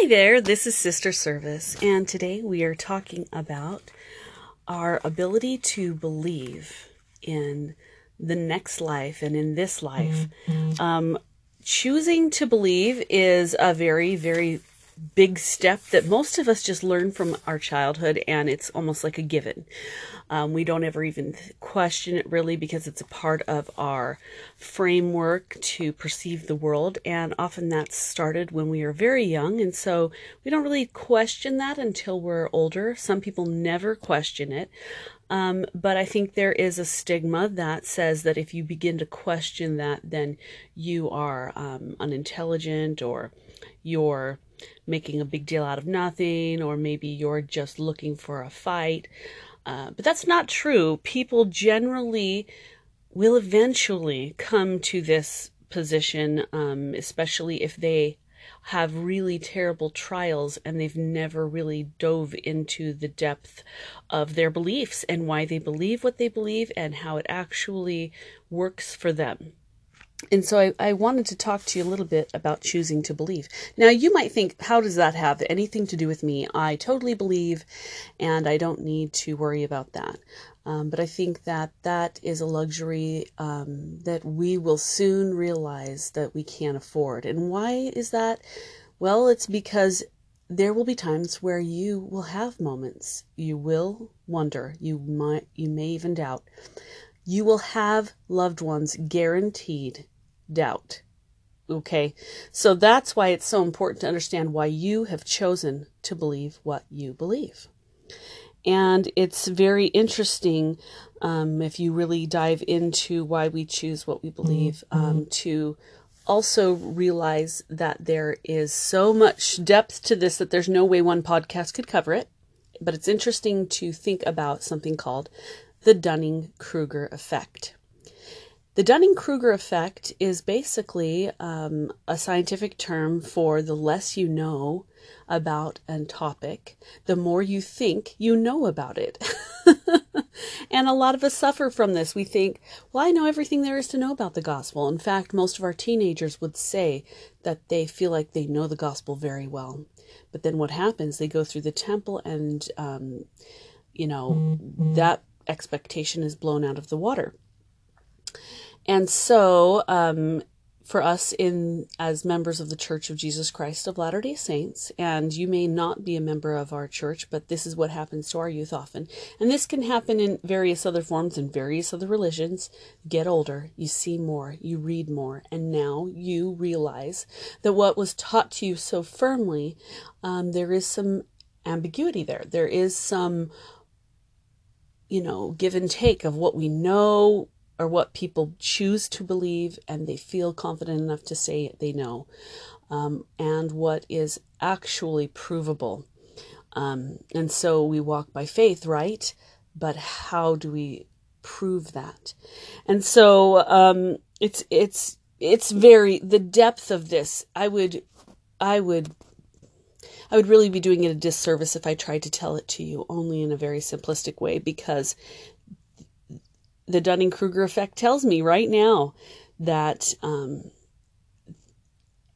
Hi there, this is Sister Service, and today we are talking about our ability to believe in the next life and in this life. Mm-hmm. Um, choosing to believe is a very, very big step that most of us just learn from our childhood, and it's almost like a given. Um, we don't ever even question it really because it's a part of our framework to perceive the world, and often that's started when we are very young, and so we don't really question that until we're older. Some people never question it. Um, but I think there is a stigma that says that if you begin to question that, then you are um, unintelligent or you're making a big deal out of nothing, or maybe you're just looking for a fight. Uh, but that's not true. People generally will eventually come to this position, um, especially if they have really terrible trials and they've never really dove into the depth of their beliefs and why they believe what they believe and how it actually works for them. And so I, I wanted to talk to you a little bit about choosing to believe. Now, you might think, how does that have anything to do with me? I totally believe, and I don't need to worry about that. Um, but I think that that is a luxury um, that we will soon realize that we can't afford. And why is that? Well, it's because there will be times where you will have moments. You will wonder. You might. You may even doubt. You will have loved ones guaranteed doubt. Okay, so that's why it's so important to understand why you have chosen to believe what you believe. And it's very interesting um, if you really dive into why we choose what we believe mm-hmm. um, to also realize that there is so much depth to this that there's no way one podcast could cover it. But it's interesting to think about something called the Dunning Kruger effect. The Dunning Kruger effect is basically um, a scientific term for the less you know about a topic, the more you think you know about it. and a lot of us suffer from this. We think, well, I know everything there is to know about the gospel. In fact, most of our teenagers would say that they feel like they know the gospel very well. But then what happens? They go through the temple and, um, you know, mm-hmm. that expectation is blown out of the water. And so, um, for us in as members of the Church of Jesus Christ of Latter-day Saints, and you may not be a member of our church, but this is what happens to our youth often. And this can happen in various other forms in various other religions. get older, you see more, you read more, and now you realize that what was taught to you so firmly, um, there is some ambiguity there. There is some you know, give and take of what we know or what people choose to believe and they feel confident enough to say they know, um, and what is actually provable. Um, and so we walk by faith, right? But how do we prove that? And so um, it's it's it's very the depth of this. I would I would I would really be doing it a disservice if I tried to tell it to you only in a very simplistic way because the Dunning Kruger effect tells me right now that um,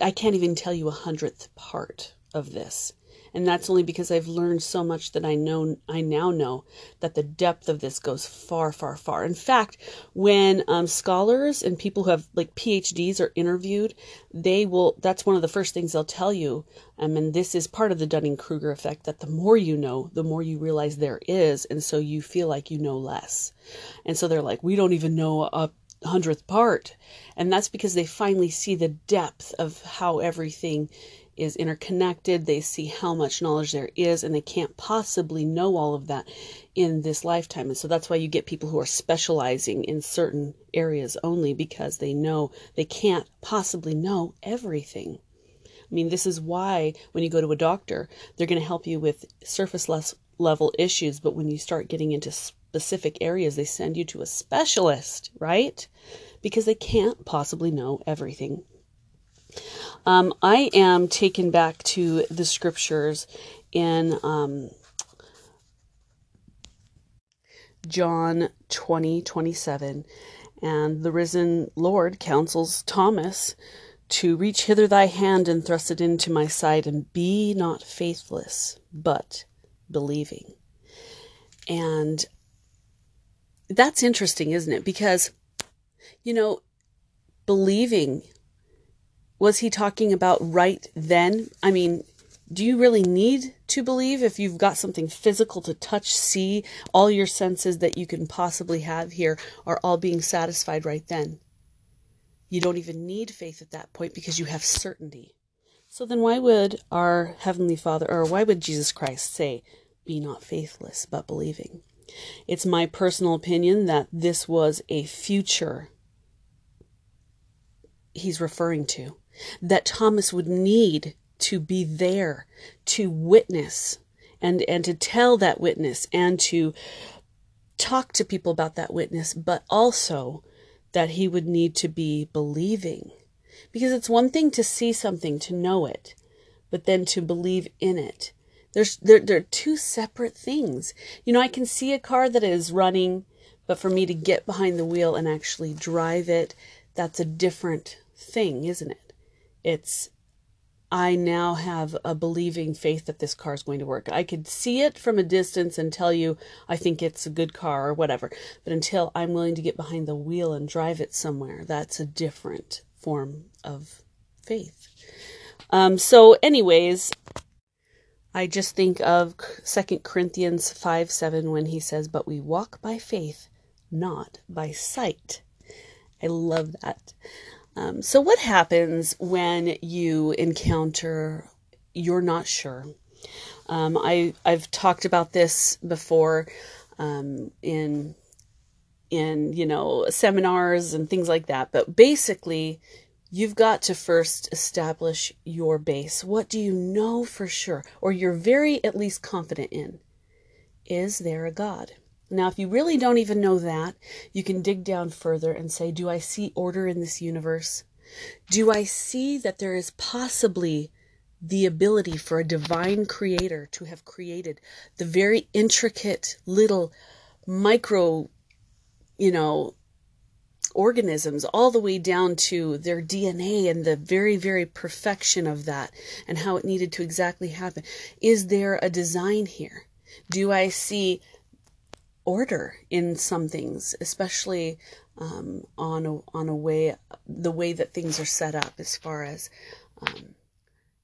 I can't even tell you a hundredth part of this. And that's only because I've learned so much that I know I now know that the depth of this goes far, far, far. In fact, when um, scholars and people who have like PhDs are interviewed, they will. That's one of the first things they'll tell you. Um, and this is part of the Dunning Kruger effect that the more you know, the more you realize there is, and so you feel like you know less. And so they're like, we don't even know a hundredth part, and that's because they finally see the depth of how everything is interconnected. They see how much knowledge there is, and they can't possibly know all of that in this lifetime. And so that's why you get people who are specializing in certain areas only because they know they can't possibly know everything. I mean, this is why when you go to a doctor, they're going to help you with surface level issues, but when you start getting into specific areas, they send you to a specialist, right? Because they can't possibly know everything. Um, I am taken back to the scriptures in um, John 20 27. And the risen Lord counsels Thomas to reach hither thy hand and thrust it into my side, and be not faithless, but believing. And that's interesting, isn't it? Because, you know, believing, was he talking about right then? I mean, do you really need to believe if you've got something physical to touch, see, all your senses that you can possibly have here are all being satisfied right then? You don't even need faith at that point because you have certainty. So then why would our Heavenly Father, or why would Jesus Christ say, be not faithless, but believing? It's my personal opinion that this was a future he's referring to, that Thomas would need to be there to witness and, and to tell that witness and to talk to people about that witness, but also that he would need to be believing. Because it's one thing to see something, to know it, but then to believe in it. There's there they're two separate things. You know, I can see a car that is running, but for me to get behind the wheel and actually drive it, that's a different thing, isn't it? It's I now have a believing faith that this car is going to work. I could see it from a distance and tell you I think it's a good car or whatever. But until I'm willing to get behind the wheel and drive it somewhere, that's a different form of faith. Um, so, anyways, I just think of Second Corinthians 5 7 when he says, But we walk by faith, not by sight. I love that. Um, so, what happens when you encounter you're not sure? Um, I I've talked about this before um, in in you know seminars and things like that. But basically, you've got to first establish your base. What do you know for sure, or you're very at least confident in? Is there a God? Now, if you really don't even know that, you can dig down further and say, Do I see order in this universe? Do I see that there is possibly the ability for a divine creator to have created the very intricate little micro, you know, organisms all the way down to their DNA and the very, very perfection of that and how it needed to exactly happen. Is there a design here? Do I see order in some things, especially um, on a, on a way the way that things are set up as far as um,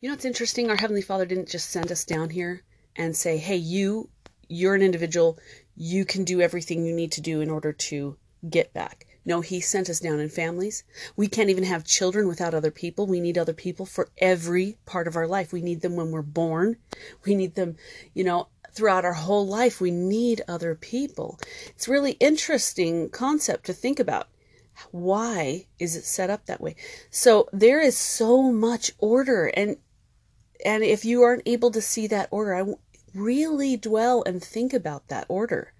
you know it's interesting our heavenly father didn't just send us down here and say hey you you're an individual you can do everything you need to do in order to get back. No he sent us down in families. We can't even have children without other people. We need other people for every part of our life. We need them when we're born. We need them you know throughout our whole life. We need other people. It's really interesting concept to think about. Why is it set up that way? So there is so much order and and if you aren't able to see that order, I really dwell and think about that order.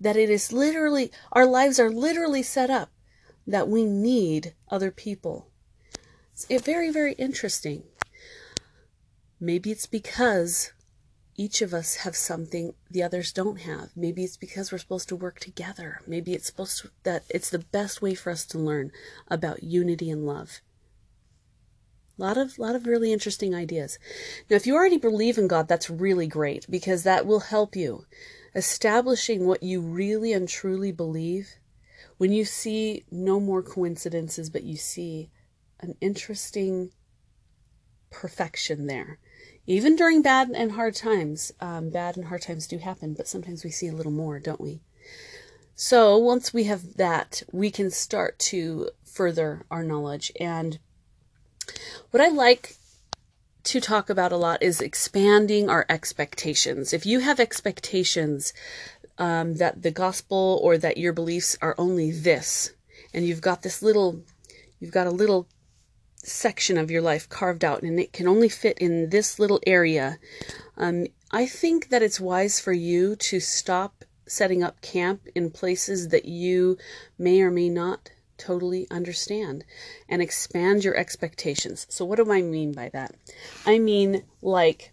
That it is literally our lives are literally set up that we need other people. It's very very interesting. Maybe it's because each of us have something the others don't have. Maybe it's because we're supposed to work together. Maybe it's supposed to, that it's the best way for us to learn about unity and love. A lot of lot of really interesting ideas. Now, if you already believe in God, that's really great because that will help you establishing what you really and truly believe. When you see no more coincidences, but you see an interesting perfection there even during bad and hard times, um, bad and hard times do happen, but sometimes we see a little more, don't we? So once we have that, we can start to further our knowledge. And what I like to talk about a lot is expanding our expectations. If you have expectations um, that the gospel or that your beliefs are only this, and you've got this little, you've got a little section of your life carved out and it can only fit in this little area, um, I think that it's wise for you to stop setting up camp in places that you may or may not totally understand and expand your expectations. So, what do I mean by that? I mean, like,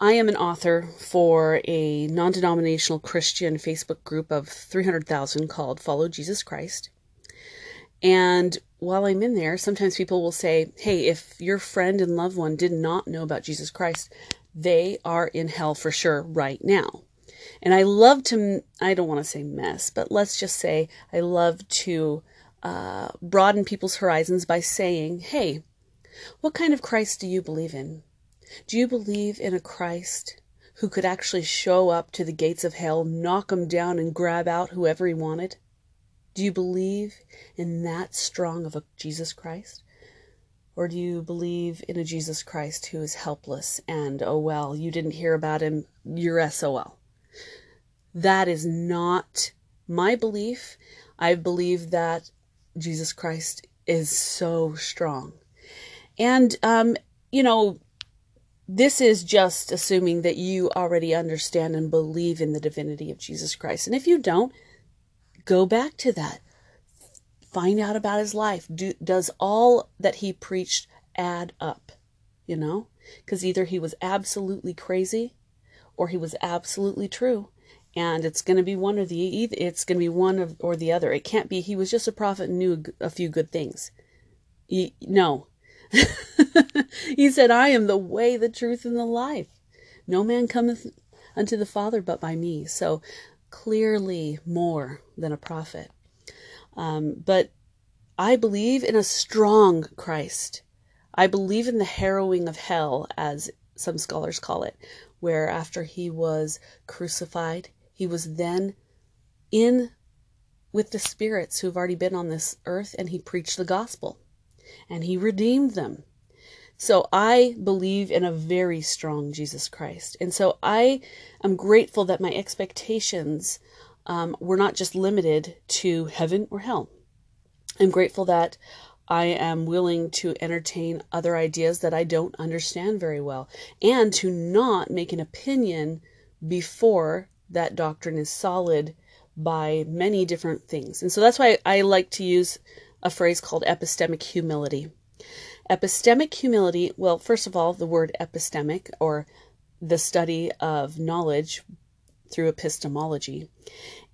I am an author for a non denominational Christian Facebook group of 300,000 called Follow Jesus Christ. And while I'm in there, sometimes people will say, Hey, if your friend and loved one did not know about Jesus Christ, they are in hell for sure right now. And I love to, I don't want to say mess, but let's just say I love to uh, broaden people's horizons by saying, Hey, what kind of Christ do you believe in? Do you believe in a Christ who could actually show up to the gates of hell, knock them down, and grab out whoever he wanted? Do you believe in that strong of a Jesus Christ? Or do you believe in a Jesus Christ who is helpless and, oh well, you didn't hear about him, you're SOL? That is not my belief. I believe that Jesus Christ is so strong. And, um, you know, this is just assuming that you already understand and believe in the divinity of Jesus Christ. And if you don't, Go back to that. Find out about his life. Do, does all that he preached add up? You know? Because either he was absolutely crazy or he was absolutely true. And it's going to be one or the it's going to be one of, or the other. It can't be he was just a prophet and knew a, a few good things. He, no. he said, I am the way, the truth, and the life. No man cometh unto the Father but by me. So clearly more than a prophet. Um, but I believe in a strong Christ. I believe in the harrowing of hell, as some scholars call it, where after he was crucified, he was then in with the spirits who've already been on this earth and he preached the gospel and he redeemed them so I believe in a very strong Jesus Christ. And so I am grateful that my expectations um, were not just limited to heaven or hell. I'm grateful that I am willing to entertain other ideas that I don't understand very well and to not make an opinion before that doctrine is solid by many different things. And so that's why I like to use a phrase called epistemic humility. Epistemic humility, well, first of all, the word epistemic or the study of knowledge through epistemology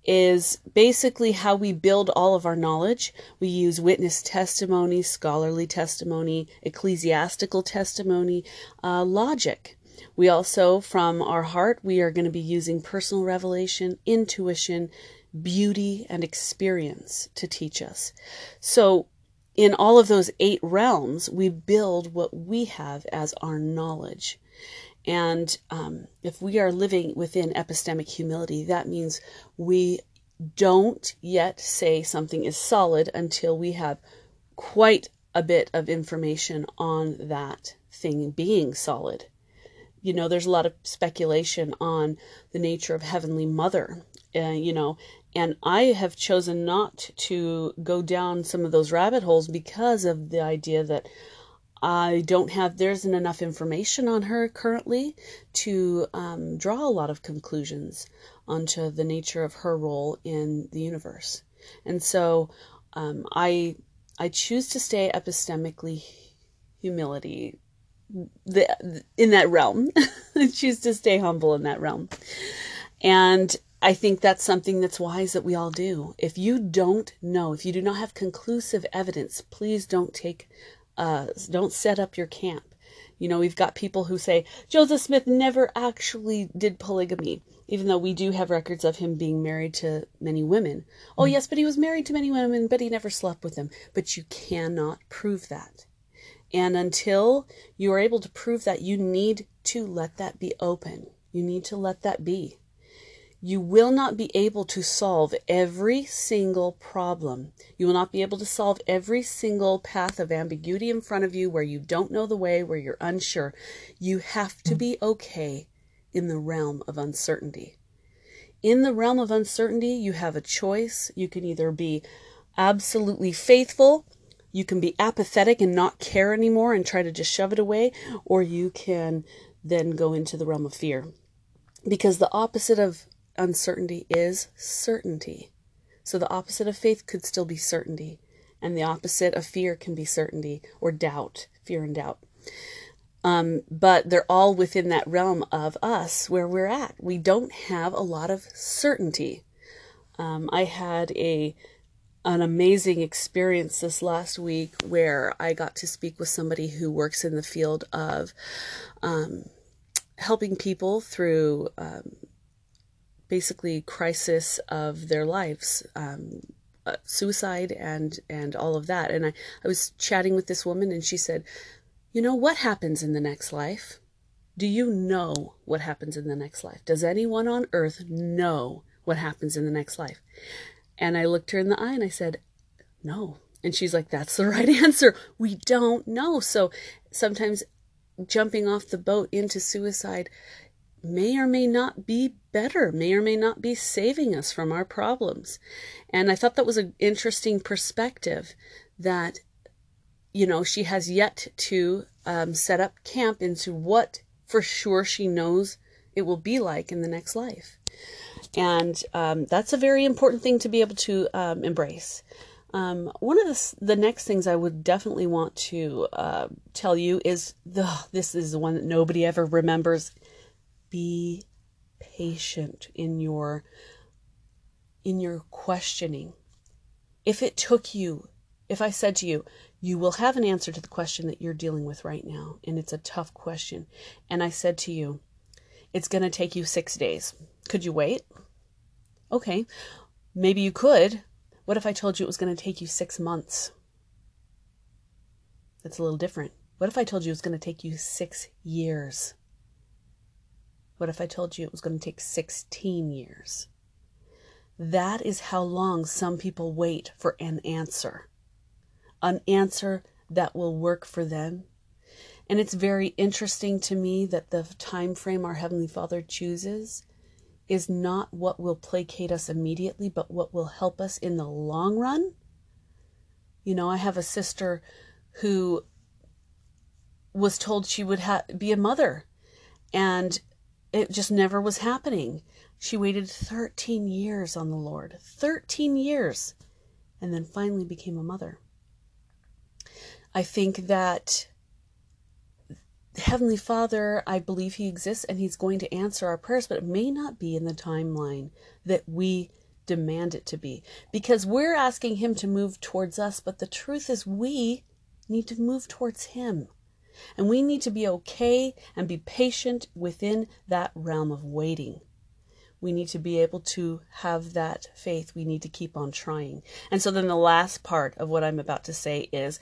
is basically how we build all of our knowledge. We use witness testimony, scholarly testimony, ecclesiastical testimony, uh, logic. We also, from our heart, we are going to be using personal revelation, intuition, beauty, and experience to teach us. So in all of those eight realms, we build what we have as our knowledge. And um, if we are living within epistemic humility, that means we don't yet say something is solid until we have quite a bit of information on that thing being solid. You know, there's a lot of speculation on the nature of Heavenly Mother, uh, you know, and I have chosen not to go down some of those rabbit holes because of the idea that I don't have, there isn't enough information on her currently to um, draw a lot of conclusions onto the nature of her role in the universe. And so um, I, I choose to stay epistemically humility the, in that realm. Choose to stay humble in that realm. And I think that's something that's wise that we all do. If you don't know, if you do not have conclusive evidence, please don't take, uh, don't set up your camp. You know, we've got people who say Joseph Smith never actually did polygamy, even though we do have records of him being married to many women. Oh, yes, but he was married to many women, but he never slept with them. But you cannot prove that. And until you are able to prove that, you need to let that be open. You need to let that be. You will not be able to solve every single problem. You will not be able to solve every single path of ambiguity in front of you where you don't know the way, where you're unsure. You have to be okay in the realm of uncertainty. In the realm of uncertainty, you have a choice. You can either be absolutely faithful, you can be apathetic and not care anymore and try to just shove it away, or you can then go into the realm of fear. Because the opposite of uncertainty is certainty. So the opposite of faith could still be certainty, and the opposite of fear can be certainty or doubt, fear and doubt. Um, but they're all within that realm of us where we're at. We don't have a lot of certainty. Um, I had a an amazing experience this last week where I got to speak with somebody who works in the field of um, helping people through um, basically crisis of their lives. Um, uh, suicide and and all of that. And I, I was chatting with this woman and she said you know what happens in the next life? Do you know what happens in the next life? Does anyone on earth know what happens in the next life and I looked her in the eye and I said, No. And she's like, That's the right answer. We don't know. So sometimes jumping off the boat into suicide may or may not be better, may or may not be saving us from our problems. And I thought that was an interesting perspective that, you know, she has yet to um, set up camp into what for sure she knows it will be like in the next life. And um, that's a very important thing to be able to um, embrace. Um, one of the, the next things I would definitely want to uh, tell you is the, this is the one that nobody ever remembers. Be patient in your in your questioning. If it took you, if I said to you, you will have an answer to the question that you're dealing with right now, and it's a tough question, and I said to you, it's going to take you six days. Could you wait? Okay, maybe you could. What if I told you it was going to take you six months? That's a little different. What if I told you it was going to take you six years? What if I told you it was going to take 16 years? That is how long some people wait for an answer. An answer that will work for them. And it's very interesting to me that the time frame our Heavenly Father chooses is not what will placate us immediately, but what will help us in the long run. You know, I have a sister who was told she would ha- be a mother, and it just never was happening. She waited 13 years on the Lord, 13 years, and then finally became a mother. I think that Heavenly Father, I believe He exists and He's going to answer our prayers, but it may not be in the timeline that we demand it to be because we're asking Him to move towards us, but the truth is we need to move towards Him. And we need to be okay and be patient within that realm of waiting. We need to be able to have that faith. We need to keep on trying. And so then the last part of what I'm about to say is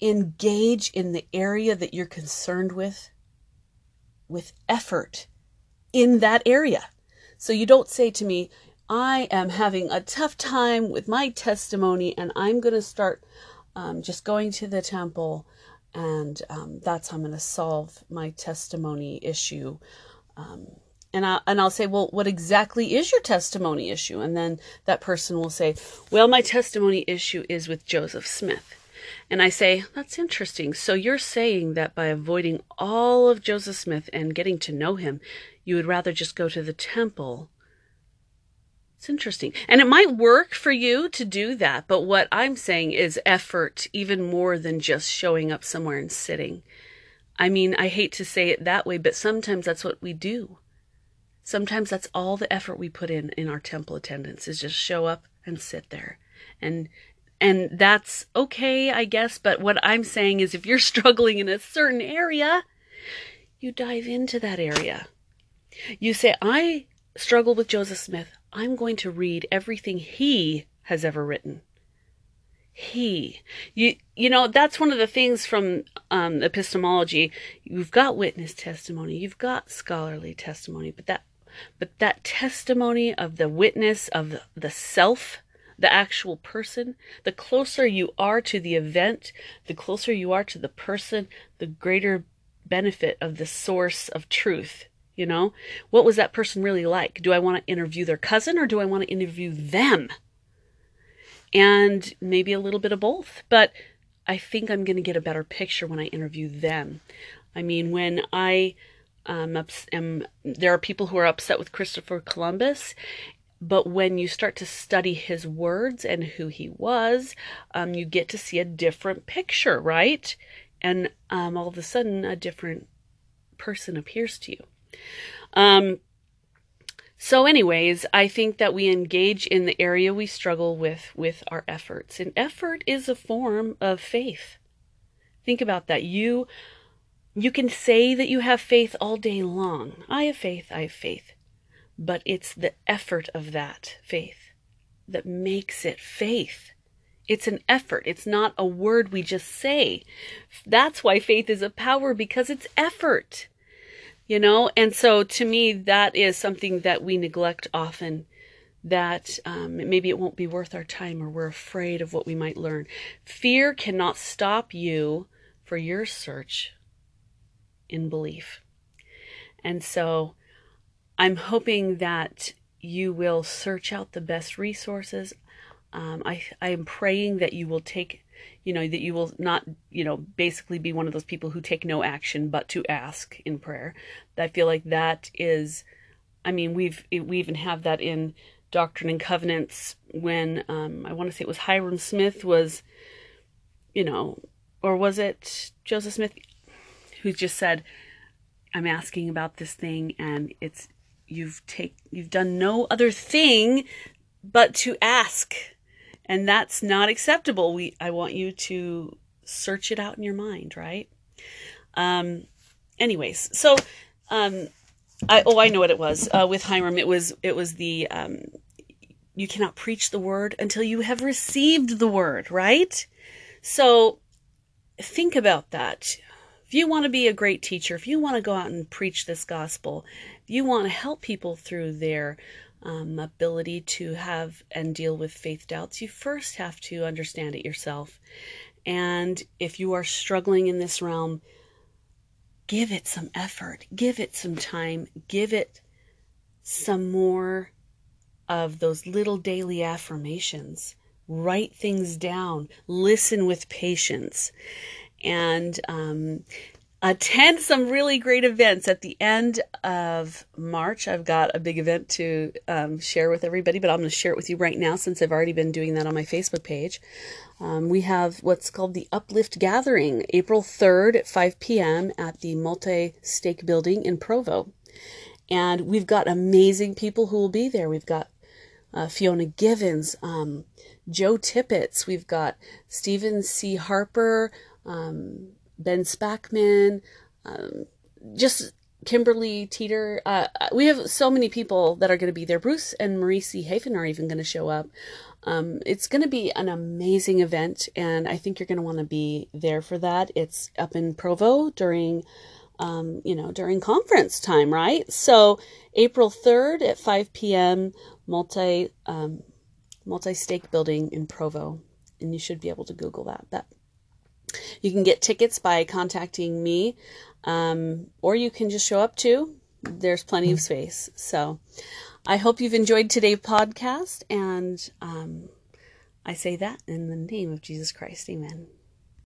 engage in the area that you're concerned with with effort in that area. So you don't say to me, I am having a tough time with my testimony and I'm going to start um, just going to the temple and um, that's how I'm going to solve my testimony issue. Um, and I and I'll say, well, what exactly is your testimony issue? And then that person will say, well, my testimony issue is with Joseph Smith. And I say, that's interesting. So you're saying that by avoiding all of Joseph Smith and getting to know him, you would rather just go to the temple. It's interesting. And it might work for you to do that, but what I'm saying is effort even more than just showing up somewhere and sitting. I mean, I hate to say it that way, but sometimes that's what we do. Sometimes that's all the effort we put in in our temple attendance is just show up and sit there. And and that's okay, I guess, but what I'm saying is if you're struggling in a certain area, you dive into that area. You say, I struggle with Joseph Smith. I'm going to read everything he has ever written. He, you, you know, that's one of the things from um, epistemology. You've got witness testimony, you've got scholarly testimony, but that, but that testimony of the witness of the, self the actual person, the closer you are to the event, the closer you are to the person, the greater benefit of the source of truth. You know, what was that person really like? Do I want to interview their cousin or do I want to interview them? And maybe a little bit of both, but I think I'm going to get a better picture when I interview them. I mean, when I um, am, there are people who are upset with Christopher Columbus, but when you start to study his words and who he was, um, you get to see a different picture, right? And um, all of a sudden, a different person appears to you. Um, so anyways, I think that we engage in the area we struggle with with our efforts. And effort is a form of faith. Think about that. You you can say that you have faith all day long. I have faith, I have faith. But it's the effort of that faith that makes it faith. It's an effort. It's not a word we just say. That's why faith is a power because it's effort. You know, and so to me, that is something that we neglect often. That um, maybe it won't be worth our time or we're afraid of what we might learn. Fear cannot stop you for your search in belief. And so I'm hoping that you will search out the best resources. Um, I, I am praying that you will take, you know, that you will not, you know, basically be one of those people who take no action but to ask in prayer. I feel like that is, I mean, we've we even have that in Doctrine and Covenants when um, I want to say it was Hyrum Smith was, you know, or was it Joseph Smith, who just said, "I'm asking about this thing, and it's you've take you've done no other thing but to ask. And that's not acceptable. We i want you to search it out in your mind right? Um anyways so um i oh i know what it was uh, with Hyrum. It was it was the um you cannot preach the word until you have received the word right? So think about that if you want to be a great teacher, if you want to go out and preach this gospel, if you want to help people through their um, ability to have and deal with faith doubts, you first have to understand it yourself. And if you are struggling in this realm, give it some effort, give it some time, give it some more of those little daily affirmations. Write things down, listen with patience and um, attend some really great events at the end of March. I've got a big event to um, share with everybody, but I'm going to share it with you right now since I've already been doing that on my Facebook page. Um, we have what's called the Uplift Gathering, April 3rd at 5 p.m. at the Multi Stake Building in Provo. And we've got amazing people who will be there. We've got uh, Fiona Givens, um, Joe Tippett, we've got Steven C. Harper, um, Ben Spackman, um, just Kimberly Teeter. Uh, we have so many people that are going to be there. Bruce and Marie C. Hafen are even going to show up. Um, it's going to be an amazing event, and I think you're going to want to be there for that. It's up in Provo during, um, you know, during conference time, right? So April 3rd at 5 p.m. multi um, multi stake building in Provo, and you should be able to Google that. That you can get tickets by contacting me, um, or you can just show up too. There's plenty of space. So I hope you've enjoyed today's podcast, and um, I say that in the name of Jesus Christ. Amen.